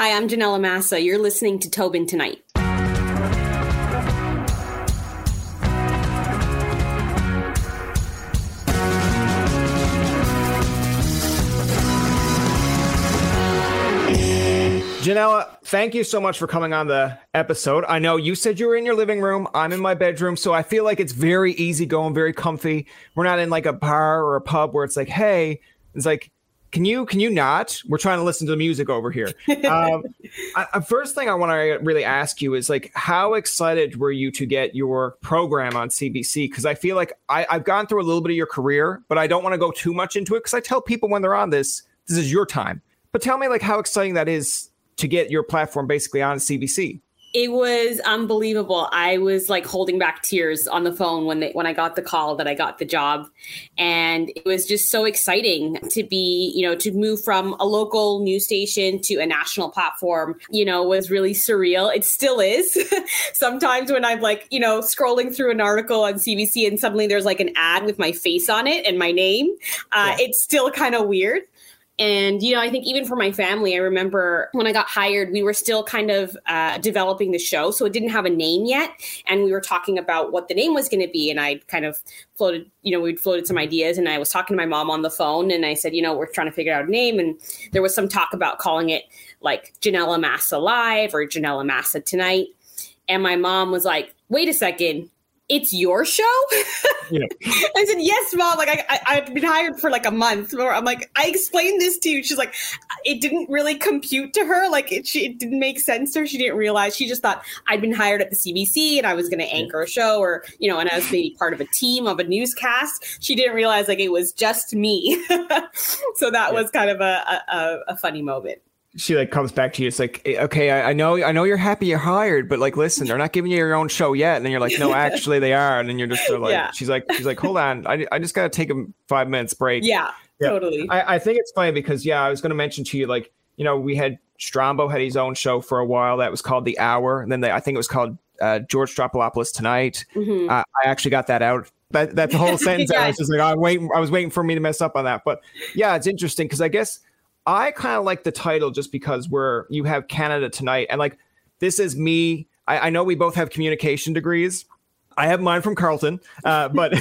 Hi, I'm Ginella Massa. You're listening to Tobin Tonight. Ginella, thank you so much for coming on the episode. I know you said you were in your living room. I'm in my bedroom. So I feel like it's very easy going, very comfy. We're not in like a bar or a pub where it's like, hey, it's like, can you can you not? We're trying to listen to the music over here. Um, I, first thing I want to really ask you is like, how excited were you to get your program on CBC? Because I feel like I, I've gone through a little bit of your career, but I don't want to go too much into it because I tell people when they're on this, this is your time. But tell me like how exciting that is to get your platform basically on CBC. It was unbelievable. I was like holding back tears on the phone when they, when I got the call that I got the job, and it was just so exciting to be, you know, to move from a local news station to a national platform. You know, was really surreal. It still is. Sometimes when I'm like, you know, scrolling through an article on CBC and suddenly there's like an ad with my face on it and my name, uh, yeah. it's still kind of weird. And, you know, I think even for my family, I remember when I got hired, we were still kind of uh, developing the show. So it didn't have a name yet. And we were talking about what the name was going to be. And I kind of floated, you know, we'd floated some ideas. And I was talking to my mom on the phone and I said, you know, we're trying to figure out a name. And there was some talk about calling it like Ginella Massa Live or Ginella Massa Tonight. And my mom was like, wait a second, it's your show? Yeah. I said, yes, mom. Like I, I, have been hired for like a month. Or I'm like, I explained this to you. She's like, it didn't really compute to her. Like it, she, it didn't make sense to her. She didn't realize. She just thought I'd been hired at the CBC and I was going to anchor a show or, you know, and I was maybe part of a team of a newscast. She didn't realize like it was just me. so that yeah. was kind of a, a, a funny moment she like comes back to you. It's like, eh, okay, I, I, know, I know you're happy you're hired, but like, listen, they're not giving you your own show yet. And then you're like, no, actually they are. And then you're just like, yeah. she's like, she's like, hold on, I, I just gotta take a five minutes break. Yeah, yeah. totally. I, I think it's funny because yeah, I was gonna mention to you like, you know, we had Strombo had his own show for a while that was called The Hour, and then they, I think it was called uh, George Stroumboulopoulos Tonight. Mm-hmm. Uh, I actually got that out. That that whole sentence, yeah. I was just like, I wait, I was waiting for me to mess up on that. But yeah, it's interesting because I guess I kind of like the title just because we're you have Canada tonight, and like this is me. I, I know we both have communication degrees. I have mine from Carleton, uh, but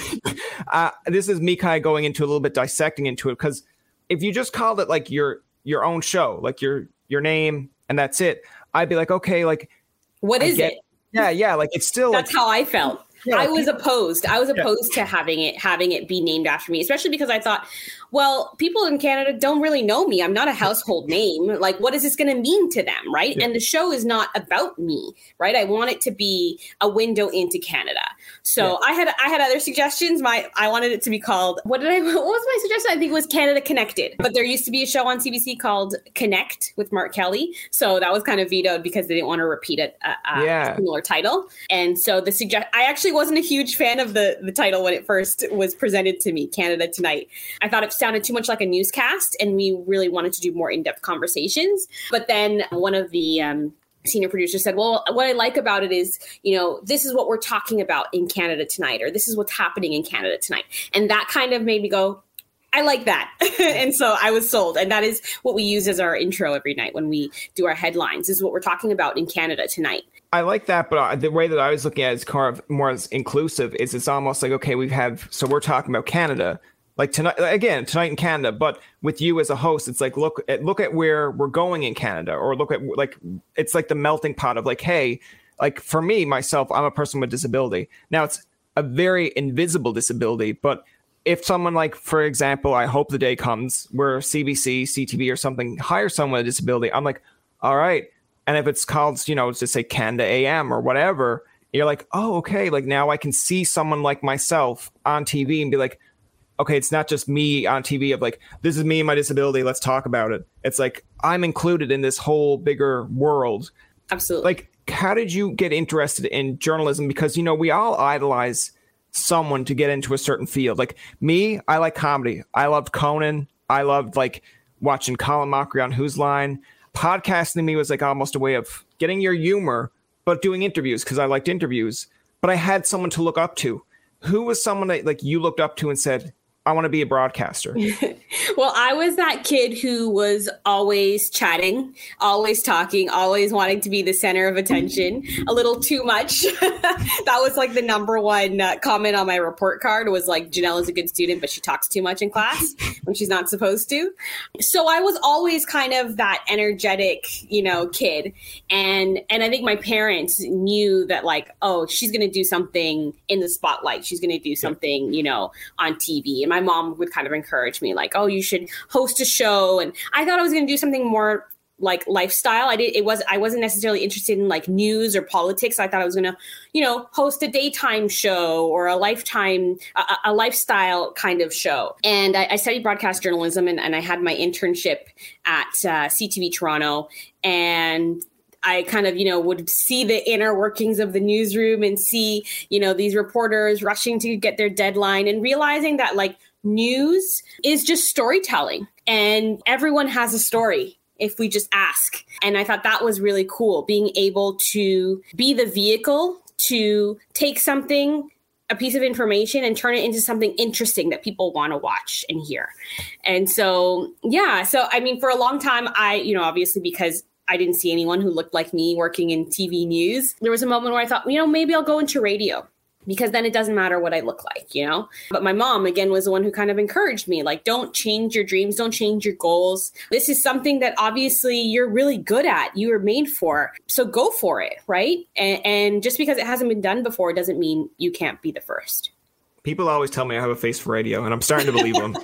uh, this is me kind of going into a little bit dissecting into it because if you just called it like your your own show, like your your name and that's it, I'd be like, okay, like what is it? Yeah, yeah, like it's still. That's like, how I felt. Yeah, I was opposed. I was opposed yeah. to having it having it be named after me, especially because I thought, well, people in Canada don't really know me. I'm not a household name. Like, what is this going to mean to them, right? Yeah. And the show is not about me, right? I want it to be a window into Canada. So I had I had other suggestions. My I wanted it to be called what did I what was my suggestion? I think it was Canada Connected. But there used to be a show on CBC called Connect with Mark Kelly. So that was kind of vetoed because they didn't want to repeat it a, a yeah. similar title. And so the suggest I actually wasn't a huge fan of the the title when it first was presented to me, Canada Tonight. I thought it sounded too much like a newscast, and we really wanted to do more in depth conversations. But then one of the um, senior producer said, Well, what I like about it is, you know, this is what we're talking about in Canada tonight, or this is what's happening in Canada tonight. And that kind of made me go, I like that. and so I was sold. And that is what we use as our intro every night when we do our headlines, this is what we're talking about in Canada tonight. I like that, but uh, the way that I was looking at it is kind of more as inclusive. Is it's almost like okay, we have so we're talking about Canada, like tonight again tonight in canada but with you as a host it's like look at look at where we're going in canada or look at like it's like the melting pot of like hey like for me myself i'm a person with disability now it's a very invisible disability but if someone like for example i hope the day comes where cbc ctv or something hire someone with a disability i'm like all right and if it's called you know to say canada am or whatever you're like oh okay like now i can see someone like myself on tv and be like okay, it's not just me on TV of like, this is me and my disability, let's talk about it. It's like I'm included in this whole bigger world. Absolutely. Like, how did you get interested in journalism? Because, you know, we all idolize someone to get into a certain field. Like me, I like comedy. I loved Conan. I loved like watching Colin Mochrie on Whose Line. Podcasting to me was like almost a way of getting your humor, but doing interviews because I liked interviews. But I had someone to look up to. Who was someone that like you looked up to and said, I want to be a broadcaster? well, I was that kid who was always chatting, always talking, always wanting to be the center of attention, a little too much. that was like the number one uh, comment on my report card was like Janelle is a good student, but she talks too much in class when she's not supposed to. So I was always kind of that energetic, you know, kid. And and I think my parents knew that like, oh, she's going to do something in the spotlight. She's going to do something, you know, on TV. And my mom would kind of encourage me like, oh, you should host a show. And I thought I was going to do something more like lifestyle. I did it was I wasn't necessarily interested in like news or politics. I thought I was gonna, you know, host a daytime show or a lifetime a, a lifestyle kind of show. And I, I studied broadcast journalism and, and, I had my internship at uh, CTV Toronto and I kind of, you know, would see the inner workings of the newsroom and see, you know, these reporters rushing to get their deadline and realizing that like news is just storytelling and everyone has a story if we just ask. And I thought that was really cool being able to be the vehicle to take something a piece of information and turn it into something interesting that people want to watch and hear. And so, yeah, so I mean, for a long time, I, you know, obviously because I didn't see anyone who looked like me working in TV news, there was a moment where I thought, you know, maybe I'll go into radio because then it doesn't matter what I look like, you know? But my mom, again, was the one who kind of encouraged me like, don't change your dreams, don't change your goals. This is something that obviously you're really good at, you were made for. So go for it, right? And, and just because it hasn't been done before doesn't mean you can't be the first. People always tell me I have a face for radio, and I'm starting to believe them.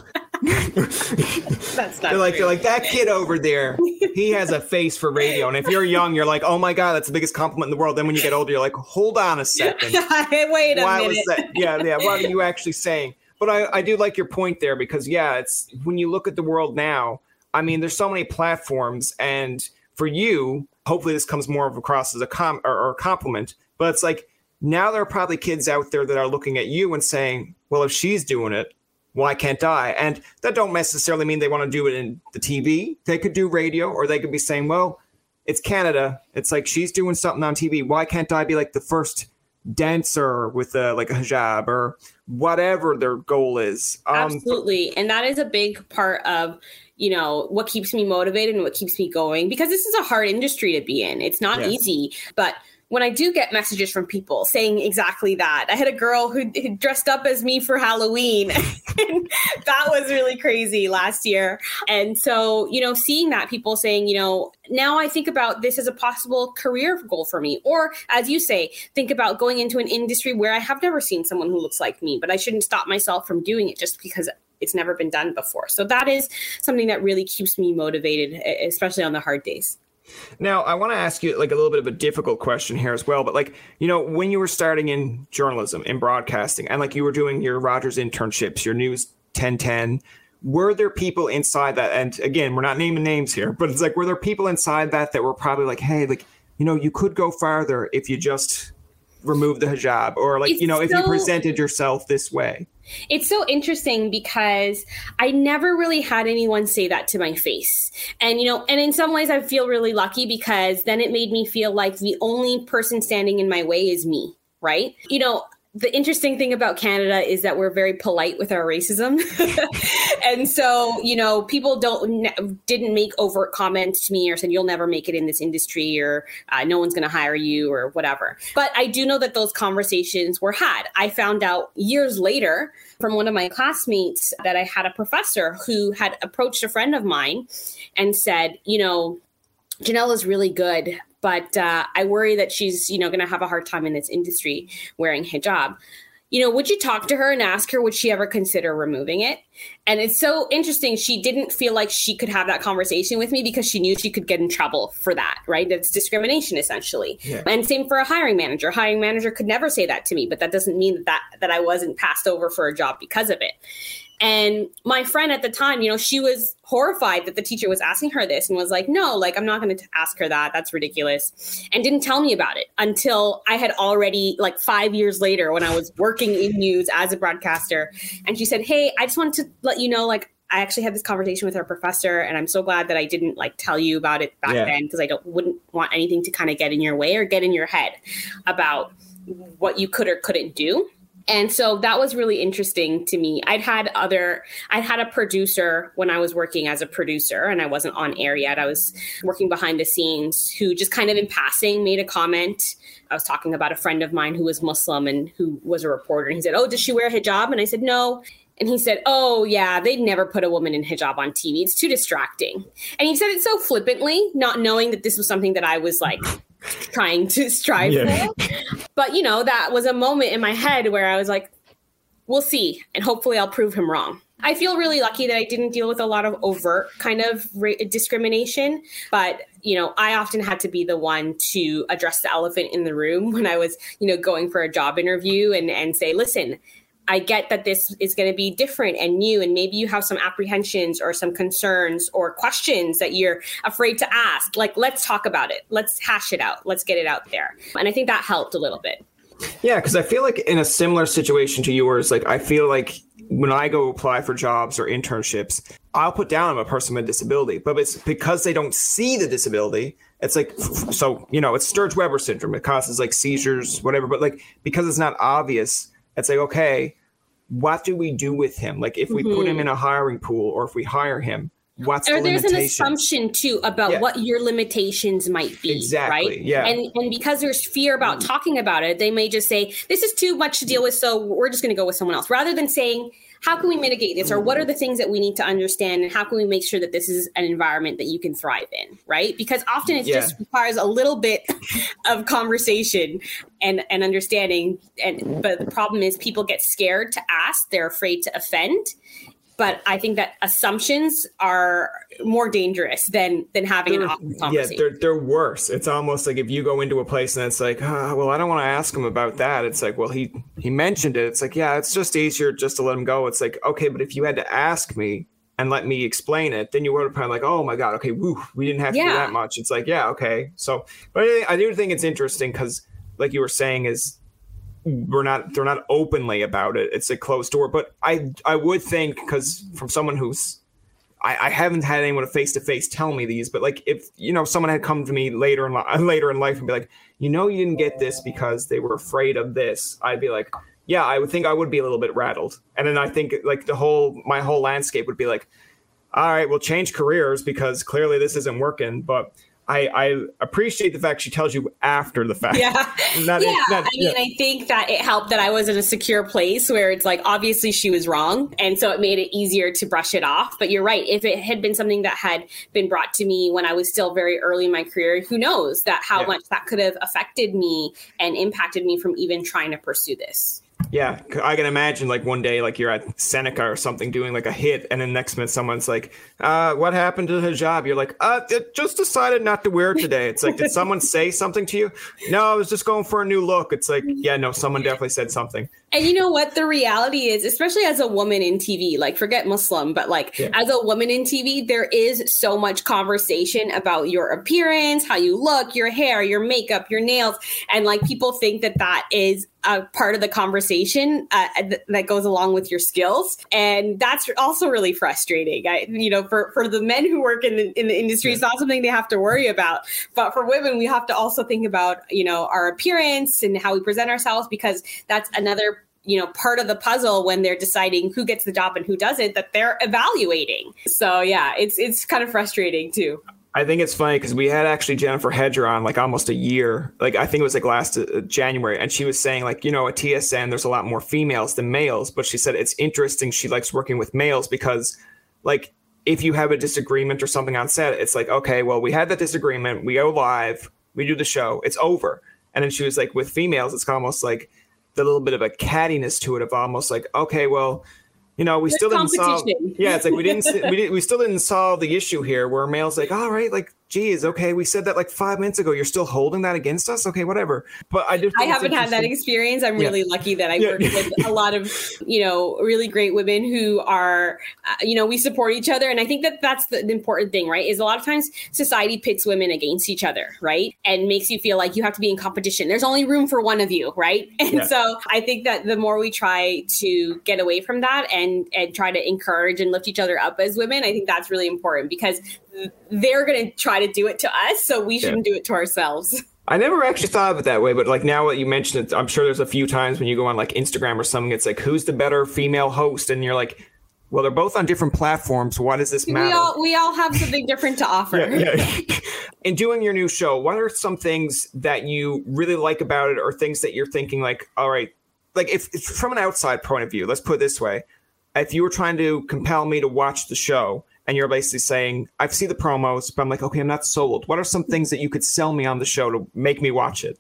That's not they're like they're like that kid over there. He has a face for radio, and if you're young, you're like, oh my god, that's the biggest compliment in the world. Then when you get older, you're like, hold on a second. Wait a Why minute. was that? Yeah, yeah. What are you actually saying? But I, I do like your point there because yeah, it's when you look at the world now. I mean, there's so many platforms, and for you, hopefully, this comes more of across as a com or, or a compliment. But it's like now there are probably kids out there that are looking at you and saying, well, if she's doing it, why can't I? And that don't necessarily mean they want to do it in the TV. They could do radio, or they could be saying, well, it's Canada. It's like she's doing something on TV. Why can't I be like the first dancer with a, like a hijab or whatever their goal is? Um, Absolutely, and that is a big part of you know what keeps me motivated and what keeps me going because this is a hard industry to be in. It's not yes. easy, but when I do get messages from people saying exactly that, I had a girl who, who dressed up as me for Halloween. that was really crazy last year. And so, you know, seeing that people saying, you know, now I think about this as a possible career goal for me. Or as you say, think about going into an industry where I have never seen someone who looks like me, but I shouldn't stop myself from doing it just because it's never been done before. So that is something that really keeps me motivated, especially on the hard days. Now, I want to ask you like a little bit of a difficult question here as well, but like, you know, when you were starting in journalism, in broadcasting, and like you were doing your Rogers internships, your news 1010, were there people inside that? And again, we're not naming names here, but it's like, were there people inside that that were probably like, hey, like, you know, you could go farther if you just remove the hijab or like, it's you know, if you presented yourself this way? It's so interesting because I never really had anyone say that to my face. And, you know, and in some ways I feel really lucky because then it made me feel like the only person standing in my way is me, right? You know, the interesting thing about Canada is that we're very polite with our racism. and so, you know, people don't didn't make overt comments to me or said you'll never make it in this industry or uh, no one's going to hire you or whatever. But I do know that those conversations were had. I found out years later from one of my classmates that I had a professor who had approached a friend of mine and said, you know, Janelle is really good, but uh, I worry that she's, you know, going to have a hard time in this industry wearing hijab. You know, would you talk to her and ask her would she ever consider removing it? And it's so interesting. She didn't feel like she could have that conversation with me because she knew she could get in trouble for that, right? That's discrimination essentially. Yeah. And same for a hiring manager. A hiring manager could never say that to me, but that doesn't mean that, that that I wasn't passed over for a job because of it. And my friend at the time, you know, she was horrified that the teacher was asking her this and was like, no, like, I'm not going to ask her that. That's ridiculous. And didn't tell me about it until I had already, like, five years later when I was working in news as a broadcaster. And she said, hey, I just wanted to let you know, like, I actually had this conversation with our professor, and I'm so glad that I didn't like tell you about it back yeah. then because I don't wouldn't want anything to kind of get in your way or get in your head about what you could or couldn't do. And so that was really interesting to me. I'd had other i'd had a producer when i was working as a producer and i wasn't on air yet. I was working behind the scenes who just kind of in passing made a comment. I was talking about a friend of mine who was muslim and who was a reporter and he said oh does she wear a hijab? And i said no. And he said, Oh, yeah, they'd never put a woman in hijab on TV. It's too distracting. And he said it so flippantly, not knowing that this was something that I was like trying to strive yeah. for. But, you know, that was a moment in my head where I was like, we'll see. And hopefully I'll prove him wrong. I feel really lucky that I didn't deal with a lot of overt kind of ra- discrimination, but you know, I often had to be the one to address the elephant in the room when I was, you know, going for a job interview and and say, "Listen, I get that this is going to be different and new, and maybe you have some apprehensions or some concerns or questions that you're afraid to ask. Like, let's talk about it. Let's hash it out. Let's get it out there. And I think that helped a little bit. Yeah, because I feel like in a similar situation to yours, like I feel like when I go apply for jobs or internships, I'll put down I'm a person with a disability, but it's because they don't see the disability. It's like so you know it's Sturge Weber syndrome. It causes like seizures, whatever. But like because it's not obvious it's like, okay, what do we do with him? Like if we mm-hmm. put him mm-hmm. in a hiring pool or if we hire him, what's or the there's an assumption too about yeah. what your limitations might be exactly, right yeah and and because there's fear about talking about it they may just say this is too much to deal with so we're just going to go with someone else rather than saying how can we mitigate this? Or what are the things that we need to understand? And how can we make sure that this is an environment that you can thrive in right? Because often it yeah. just requires a little bit of conversation and and understanding. And but the problem is people get scared to ask. They're afraid to offend but I think that assumptions are more dangerous than than having they're, an conversation. Yeah, they're they're worse. It's almost like if you go into a place and it's like, oh, well, I don't want to ask him about that. It's like, well, he he mentioned it. It's like, yeah, it's just easier just to let him go. It's like, okay, but if you had to ask me and let me explain it, then you would have probably like, oh my god, okay, woo, we didn't have to yeah. do that much. It's like, yeah, okay. So, but I do think it's interesting because, like you were saying, is we're not they're not openly about it. It's a closed door. But I I would think because from someone who's I, I haven't had anyone face to face tell me these, but like if you know someone had come to me later in li- later in life and be like, you know, you didn't get this because they were afraid of this, I'd be like, yeah, I would think I would be a little bit rattled, and then I think like the whole my whole landscape would be like, all right, we'll change careers because clearly this isn't working, but I, I appreciate the fact she tells you after the fact. Yeah. Yeah. I mean, yeah. I think that it helped that I was in a secure place where it's like, obviously she was wrong. And so it made it easier to brush it off. But you're right. If it had been something that had been brought to me when I was still very early in my career, who knows that how yeah. much that could have affected me and impacted me from even trying to pursue this. Yeah, I can imagine like one day, like you're at Seneca or something doing like a hit, and then next minute someone's like, uh, "What happened to the hijab?" You're like, "Uh, it just decided not to wear it today." It's like, did someone say something to you? No, I was just going for a new look. It's like, yeah, no, someone definitely said something. And you know what? The reality is, especially as a woman in TV, like forget Muslim, but like yeah. as a woman in TV, there is so much conversation about your appearance, how you look, your hair, your makeup, your nails. And like people think that that is a part of the conversation uh, th- that goes along with your skills. And that's also really frustrating. I, you know, for, for the men who work in the, in the industry, yeah. it's not something they have to worry about. But for women, we have to also think about, you know, our appearance and how we present ourselves because that's another you know part of the puzzle when they're deciding who gets the job and who doesn't that they're evaluating so yeah it's it's kind of frustrating too I think it's funny because we had actually Jennifer Hedger on like almost a year. Like I think it was like last uh, January, and she was saying like you know at TSN there's a lot more females than males, but she said it's interesting. She likes working with males because like if you have a disagreement or something on set, it's like okay, well we had that disagreement, we go live, we do the show, it's over. And then she was like with females, it's almost like the little bit of a cattiness to it of almost like, okay, well, you know, we There's still didn't solve. Yeah, it's like we didn't we did, we still didn't solve the issue here. Where male's like, all right, like, geez, okay, we said that like five minutes ago. You're still holding that against us, okay, whatever. But I just I haven't had that experience. I'm yeah. really lucky that I yeah. worked with a lot of you know really great women who are uh, you know we support each other, and I think that that's the, the important thing, right? Is a lot of times society pits women against each other, right, and makes you feel like you have to be in competition. There's only room for one of you, right? And yeah. so I think that the more we try to get away from that and and try to encourage and lift each other up as women i think that's really important because they're going to try to do it to us so we shouldn't yeah. do it to ourselves I never actually thought of it that way, but like now that you mentioned it, I'm sure there's a few times when you go on like Instagram or something, it's like, who's the better female host? And you're like, well, they're both on different platforms. Why does this matter? We all we all have something different to offer. yeah, yeah. In doing your new show, what are some things that you really like about it, or things that you're thinking like, all right, like if, if from an outside point of view, let's put it this way: if you were trying to compel me to watch the show, and you're basically saying, I've seen the promos, but I'm like, okay, I'm not sold. What are some things that you could sell me on the show to make me watch it?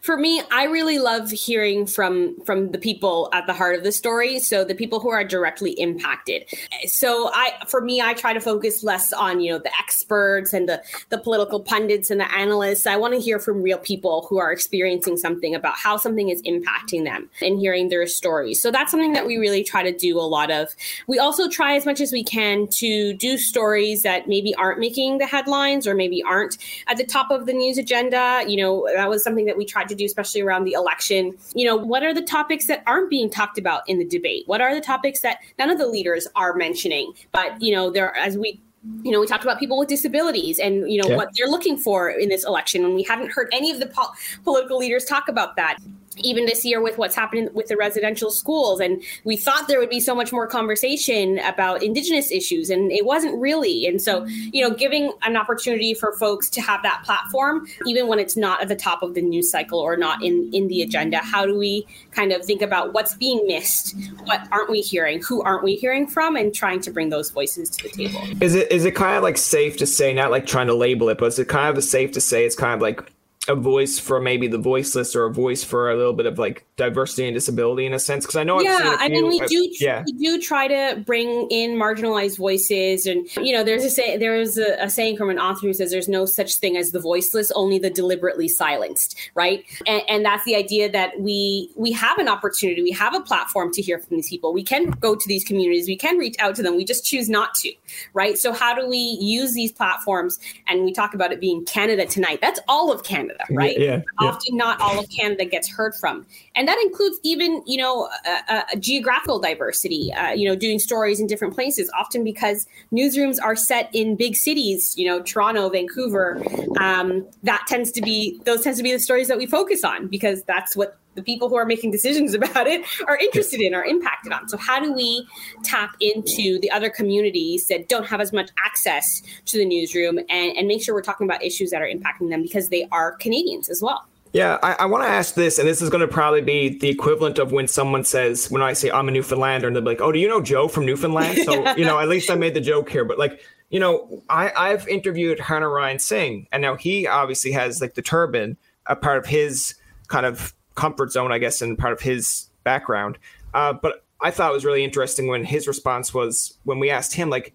For me, I really love hearing from from the people at the heart of the story, so the people who are directly impacted. So I for me, I try to focus less on, you know, the experts and the the political pundits and the analysts. I want to hear from real people who are experiencing something about how something is impacting them and hearing their stories. So that's something that we really try to do a lot of. We also try as much as we can to do stories that maybe aren't making the headlines or maybe aren't at the top of the news agenda. You know, that was something that we we tried to do, especially around the election. You know, what are the topics that aren't being talked about in the debate? What are the topics that none of the leaders are mentioning? But, you know, there, as we you know, we talked about people with disabilities and, you know, yeah. what they're looking for in this election. And we haven't heard any of the po- political leaders talk about that even this year with what's happening with the residential schools. And we thought there would be so much more conversation about indigenous issues and it wasn't really. And so you know giving an opportunity for folks to have that platform even when it's not at the top of the news cycle or not in in the agenda how do we kind of think about what's being missed? What aren't we hearing? Who aren't we hearing from? And trying to bring those voices to the table. Is it is it kind of like safe to say not like trying to label it but is it kind of safe to say it's kind of like a voice for maybe the voiceless or a voice for a little bit of like diversity and disability in a sense because i know yeah i mean we do yeah. we do try to bring in marginalized voices and you know there's a say there's a, a, saying from an author who says there's no such thing as the voiceless only the deliberately silenced right? And, and that's the idea that we we have an opportunity we have a platform to hear from these people. We can go to these communities we can reach out to them we just choose not to right? So how do we use these platforms? And we talk about it being canada tonight. That's all of canada Canada, right? Yeah, yeah. Often not all of Canada gets heard from. And that includes even, you know, a, a geographical diversity, uh, you know, doing stories in different places, often because newsrooms are set in big cities, you know, Toronto, Vancouver. Um, that tends to be, those tends to be the stories that we focus on because that's what the people who are making decisions about it are interested in or impacted on. So, how do we tap into the other communities that don't have as much access to the newsroom and, and make sure we're talking about issues that are impacting them because they are Canadians as well? Yeah, I, I want to ask this, and this is going to probably be the equivalent of when someone says, when I say I'm a Newfoundlander, and they're like, oh, do you know Joe from Newfoundland? So, you know, at least I made the joke here. But like, you know, I, I've interviewed Harnarayan Singh, and now he obviously has like the turban, a part of his kind of comfort zone, I guess, and part of his background. Uh, but I thought it was really interesting when his response was when we asked him, like,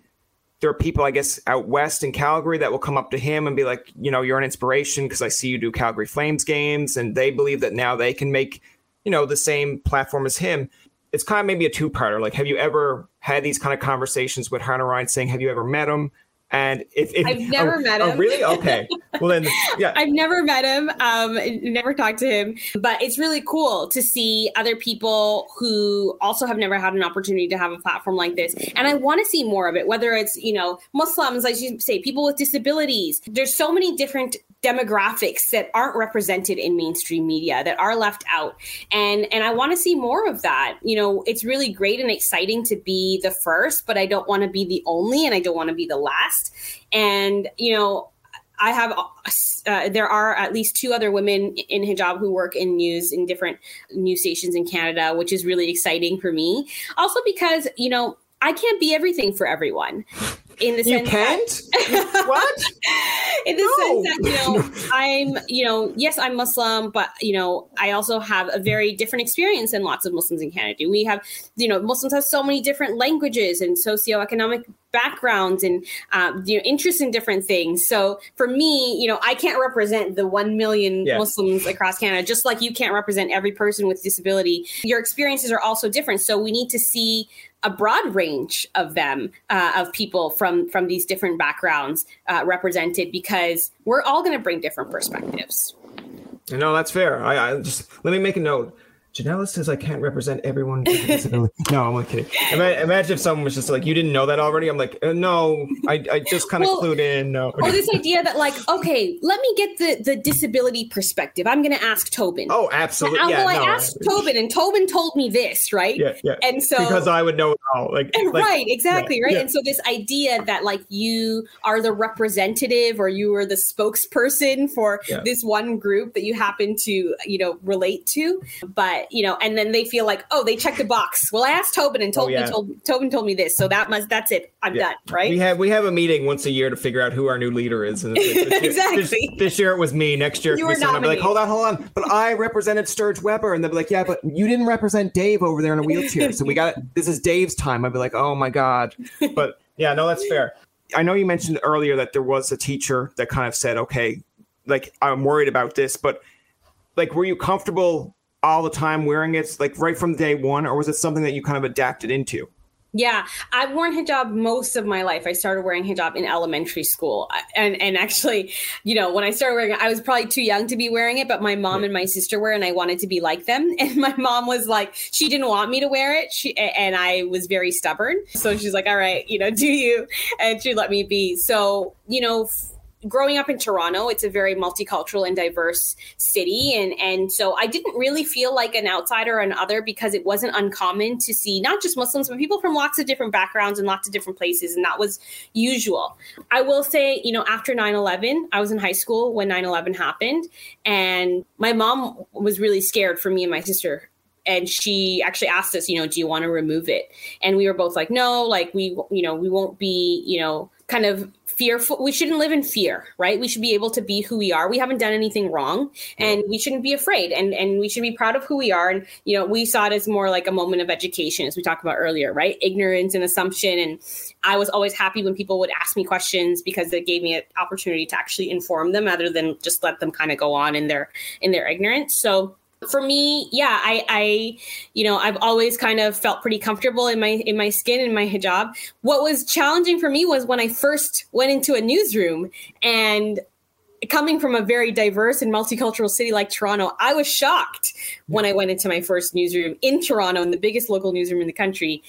there are people, I guess, out west in Calgary that will come up to him and be like, you know, you're an inspiration because I see you do Calgary Flames games, and they believe that now they can make, you know, the same platform as him. It's kind of maybe a two-parter. Like, have you ever had these kind of conversations with Harnarayan saying, Have you ever met him? And if, if I've never oh, met oh, him. Oh, really? Okay. Well then, yeah. I've never met him. Um, never talked to him. But it's really cool to see other people who also have never had an opportunity to have a platform like this. And I want to see more of it. Whether it's you know Muslims, like you say, people with disabilities. There's so many different demographics that aren't represented in mainstream media that are left out and and i want to see more of that you know it's really great and exciting to be the first but i don't want to be the only and i don't want to be the last and you know I have, uh, there are at least two other women in hijab who work in news in different news stations in Canada, which is really exciting for me. Also, because, you know, I can't be everything for everyone in the sense you can't? That, what? In the no. sense that you know i'm you know yes i'm muslim but you know i also have a very different experience than lots of muslims in canada. We have you know muslims have so many different languages and socioeconomic backgrounds and um, you know interests in different things. So for me you know i can't represent the 1 million yeah. muslims across canada just like you can't represent every person with disability. Your experiences are also different. So we need to see a broad range of them uh, of people from from these different backgrounds uh, represented because we're all going to bring different perspectives. No that's fair. I, I, just let me make a note Ginella says I can't represent everyone with a disability. no, I'm like kidding. Imagine if someone was just like, you didn't know that already. I'm like, uh, no, I, I just kind of Well, clued in. No. or this idea that like okay let me get the the disability perspective i'm going to ask tobin Oh, absolutely. Now, Yeah, well, no. i asked tobin and tobin told me this right Yeah, yeah. and so because I would know it all. Like, like right exactly right yeah. and so this idea that like you are the representative or you are the spokesperson for Yeah. this one group that you happen to you know relate to but you know and then they feel like oh they checked a box well i asked tobin and told Oh, yeah. me told tobin told me this so that must that's it i'm Yeah. done right We have we have a meeting once a year to figure out who our new leader is. This year- Exactly. This, this year it was me. Next year You were someone. I'll be like, hold on, hold on. But I represented Sturge Weber, and they'll be like, yeah, but you didn't represent Dave over there in a wheelchair. So we got this is Dave's time. I'd be like, oh my god. But yeah, no, that's fair. I know you mentioned earlier that there was a teacher that kind of said, okay, like I'm worried about this, but like, were you comfortable all the time wearing it, like right from day one, or was it something that you kind of adapted into? Yeah, I've worn hijab most of my life. I started wearing hijab in elementary school, and and actually, you know, when I started wearing it, I was probably too young to be wearing it. But my mom and my sister were, and I wanted to be like them. And my mom was like, she didn't want me to wear it, she and I was very stubborn. So she's like, all right, you know, do you? And she let me be. So you know. F- growing up in Toronto, it's a very multicultural and diverse city, and and so I didn't really feel like an outsider or an other because it wasn't uncommon to see not just Muslims but people from lots of different backgrounds and lots of different places, and that was usual. I will say, you know, after 9/11, I was in high school when 9/11 happened, and my mom was really scared for me and my sister and she actually asked us, you know, do you want to remove it? And we were both like, no, like we, you know, we won't be, you know, kind of fearful. We shouldn't live in fear, right? We should be able to be who we are. We haven't done anything wrong, and we shouldn't be afraid. And and we should be proud of who we are. And you know, we saw it as more like a moment of education, as we talked about earlier, right? Ignorance and assumption. And I was always happy when people would ask me questions because it gave me an opportunity to actually inform them, rather than just let them kind of go on in their in their ignorance. So for me yeah i i you know i've always kind of felt pretty comfortable in my in my skin and my hijab. What was challenging for me was when i first went into a newsroom and coming from a very diverse and multicultural city like toronto i was shocked when i went into my first newsroom in toronto in the biggest local newsroom in the country.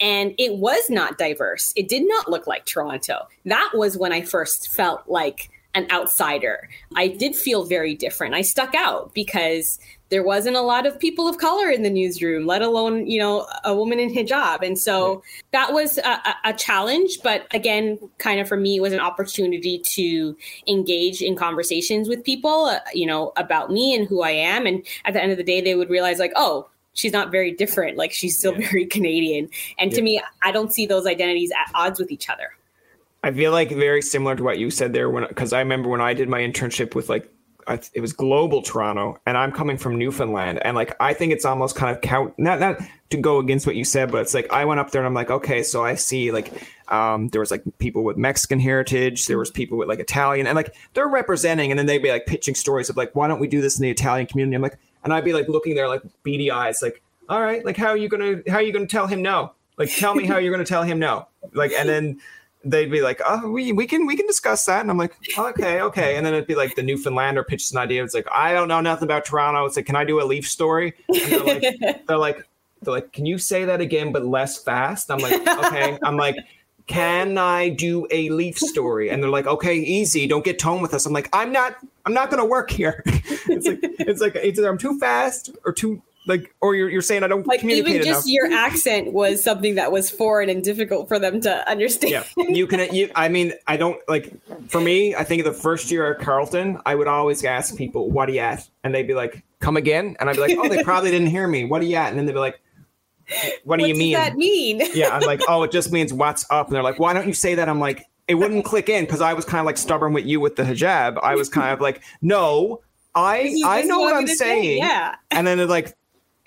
And it was not diverse. It did not look like toronto. That was when i first felt like an outsider. I did feel very different. I stuck out because there wasn't a lot of people of color in the newsroom, let alone, you know, a woman in hijab. And so that was a, a- challenge. But again, kind of for me, it was an opportunity to engage in conversations with people, uh, you know, about me and who I am. And at the end of the day, they would realize, like, oh, she's not very different. Like, she's still very Canadian. And to me, I don't see those identities at odds with each other. I feel like very similar to what you said there when because I remember when I did my internship with like it was global Toronto and I'm coming from Newfoundland and like I think it's almost kind of count not not to go against what you said but it's like I went up there and I'm like okay so I see like um there was like people with Mexican heritage there was people with like Italian and like they're representing and then they'd be like pitching stories of like why don't we do this in the Italian community? I'm like and I'd be like looking there like beady eyes like all right like how are you gonna how are you gonna tell him no? Like tell me how you're gonna tell him no? Like and then they'd be like, "Oh, we we can we can discuss that," and I'm like, "Okay, okay." And then it'd be like the Newfoundlander pitches an idea. It's like, "I don't know nothing about Toronto." It's like, "Can I do a Leaf story?" And they're like, they're like, they're like, "Can you say that again but less fast?" I'm like, "Okay." I'm like. Can I do a leaf story? And they're like, okay, easy. Don't get tone with us. I'm like, I'm not, I'm not gonna work here. it's like, it's like either I'm too fast or too like, or you're, you're saying I don't Like, communicate even enough. just your accent was something that was foreign and difficult for them to understand. yeah. You can you i mean i don't like for me i think the first year at carleton i would always ask people what are you at? And they'd be like come again? And i'd be like oh they probably didn't hear me. What are you at? And then they'd be like what do what you does mean? that mean? yeah i'm like oh it just means what's up. And they're like why don't you say that? I'm like it wouldn't click in because i was kind of like stubborn with you with the hijab. I was kind of like no i i know what I'm i'm say, saying. Yeah. and then it like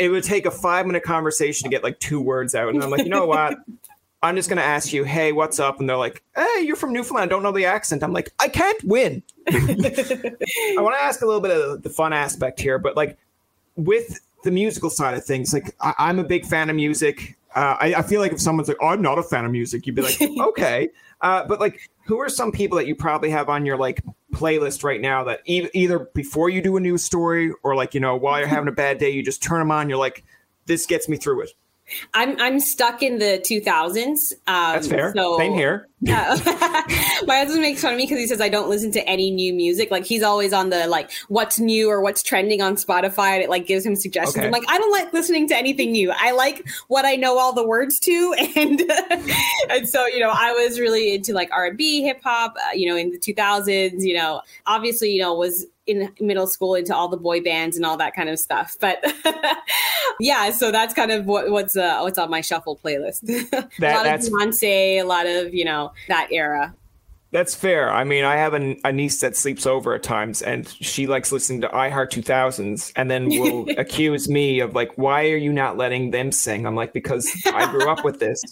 it would take a five minute conversation to get like two words out. And I'm like, you know what? I'm just gonna ask you, hey, what's up? And they're like, hey, you're from Newfoundland, don't know the accent. I'm like, I can't win. I want to ask a little bit of the fun aspect here, but like with the musical side of things, like I, I'm a big fan of music. Uh, I, I feel like if someone's like, "Oh, I'm not a fan of music," you'd be like, "Okay," uh, but like, who are some people that you probably have on your like playlist right now that e- either before you do a news story or like you know while you're having a bad day, you just turn them on. You're like, this gets me through it. I'm I'm stuck in the 2000s. Um, That's fair. So, Same here. Uh, my husband makes fun of me because he says I don't listen to any new music. Like he's always on the like what's new or what's trending on Spotify, and it like gives him suggestions. Okay. I'm like I don't like listening to anything new. I like what I know all the words to, and and so you know I was really into like R&B, hip hop. Uh, you know, in the 2000s. You know, obviously you know was in middle school into all the boy bands and all that kind of stuff. But yeah, so that's kind of what, what's uh, what's on my shuffle playlist. That, a lot of Beyonce, a lot of you know that era. That's fair. I mean, I have a, a, niece that sleeps over at times, and she likes listening to iHeart 2000s, and then will accuse me of like, "Why are you not letting them sing?" I'm like, "Because I grew up with this."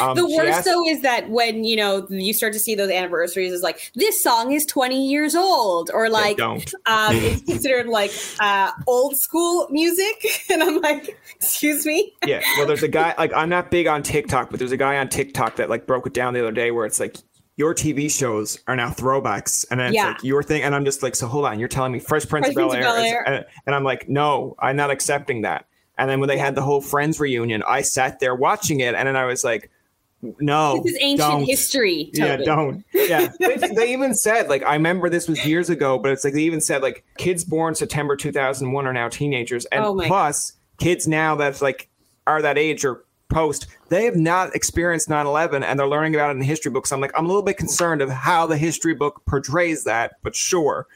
Um, the worst asked, though is that when you know you start to see those anniversaries, is like this song is 20 years old, or like um, it's considered like uh, old school music, and I'm like, "Excuse me." yeah. Well, there's a guy like I'm not big on TikTok, but there's a guy on TikTok that like broke it down the other day where it's like your TV shows are now throwbacks, and then yeah. it's like your thing, and I'm just like, so hold on, you're telling me Fresh Prince, Fresh of Bel Air, and, and I'm like, no, I'm not accepting that. And then when they had the whole Friends reunion, I sat there watching it, and then I was like, no, this is ancient don't. history. Yeah, don't. Yeah, they, they, even said like I remember this was years ago, but it's like they even said like kids born September 2001 are now teenagers, and oh plus God. kids now that's like are that age or post, they have not experienced 9-11 and they're learning about it in history books. I'm like, I'm a little bit concerned of how the history book portrays that, but sure.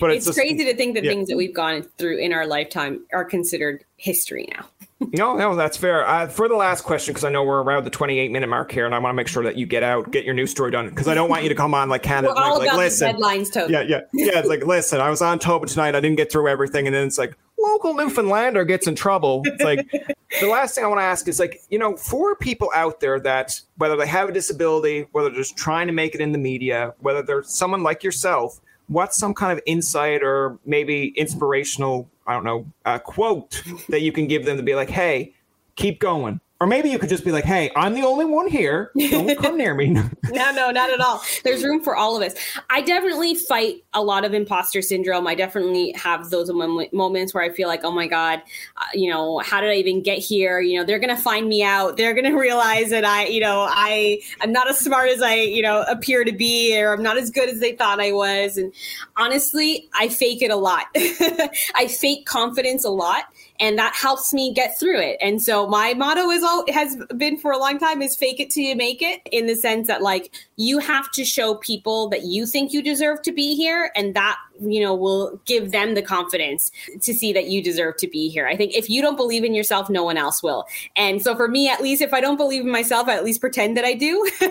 But it's, it's just, crazy to think that yeah. things that we've gone through in our lifetime are considered history now. no, no, that's fair. Uh, for the last question, because I know we're around the 28 minute mark here, and I want to make sure that you get out, get your news story done, because I don't want you to come on like Canada. We're all like, about like, listen, headlines, Toby. Yeah, yeah, yeah. It's like, listen, I was on Tobin tonight. I didn't get through everything, and then it's like, local Newfoundlander gets in trouble. It's like the last thing I want to ask is like, you know, for people out there that whether they have a disability, whether they're just trying to make it in the media, whether they're someone like yourself, what's some kind of insight or maybe inspirational, I don't know, uh, quote that you can give them to be like, hey, keep going? Or maybe you could just be like, hey, I'm the only one here. Don't come near me. no, no, not at all. There's room for all of us. I definitely fight a lot of imposter syndrome. I definitely have those moments where I feel like, oh my God, uh, you know, how did I even get here? You know, they're going to find me out. They're going to realize that I, you know, I, I'm not as smart as I, you know, appear to be, or I'm not as good as they thought I was. And honestly, I fake it a lot. I fake confidence a lot and that helps me get through it. And so my motto is all has been for a long time is fake it till you make it in the sense that like you have to show people that you think you deserve to be here and that you know will give them the confidence to see that you deserve to be here. I think if you don't believe in yourself no one else will. And so for me at least if i don't believe in myself i at least pretend that i do.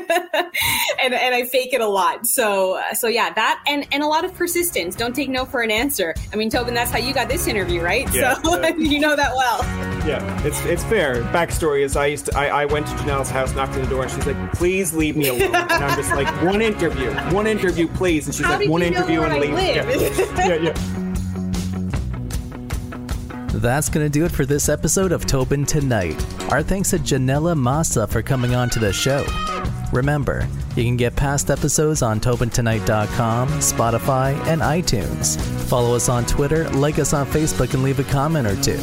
And, and i fake it a lot. So so yeah that and and a lot of persistence. Don't take no for an answer. I mean tobin that's how you got this interview right? Yeah, so yeah. you know that well. Yeah it's it's fair. Backstory is i used to i, I went to janelle's house knocked on the door and she's like please leave me alone. And i'm just like one interview one interview please. And she's how like one interview and leave yeah yeah. That's going to do it for this episode of Tobin Tonight. Our thanks to Ginella Massa for coming on to the show. Remember, you can get past episodes on TobinTonight.com, Spotify, and iTunes. Follow us on Twitter, like us on Facebook, and leave a comment or two.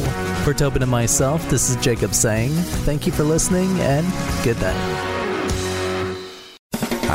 For Tobin and myself, this is Jacob saying thank you for listening and good night.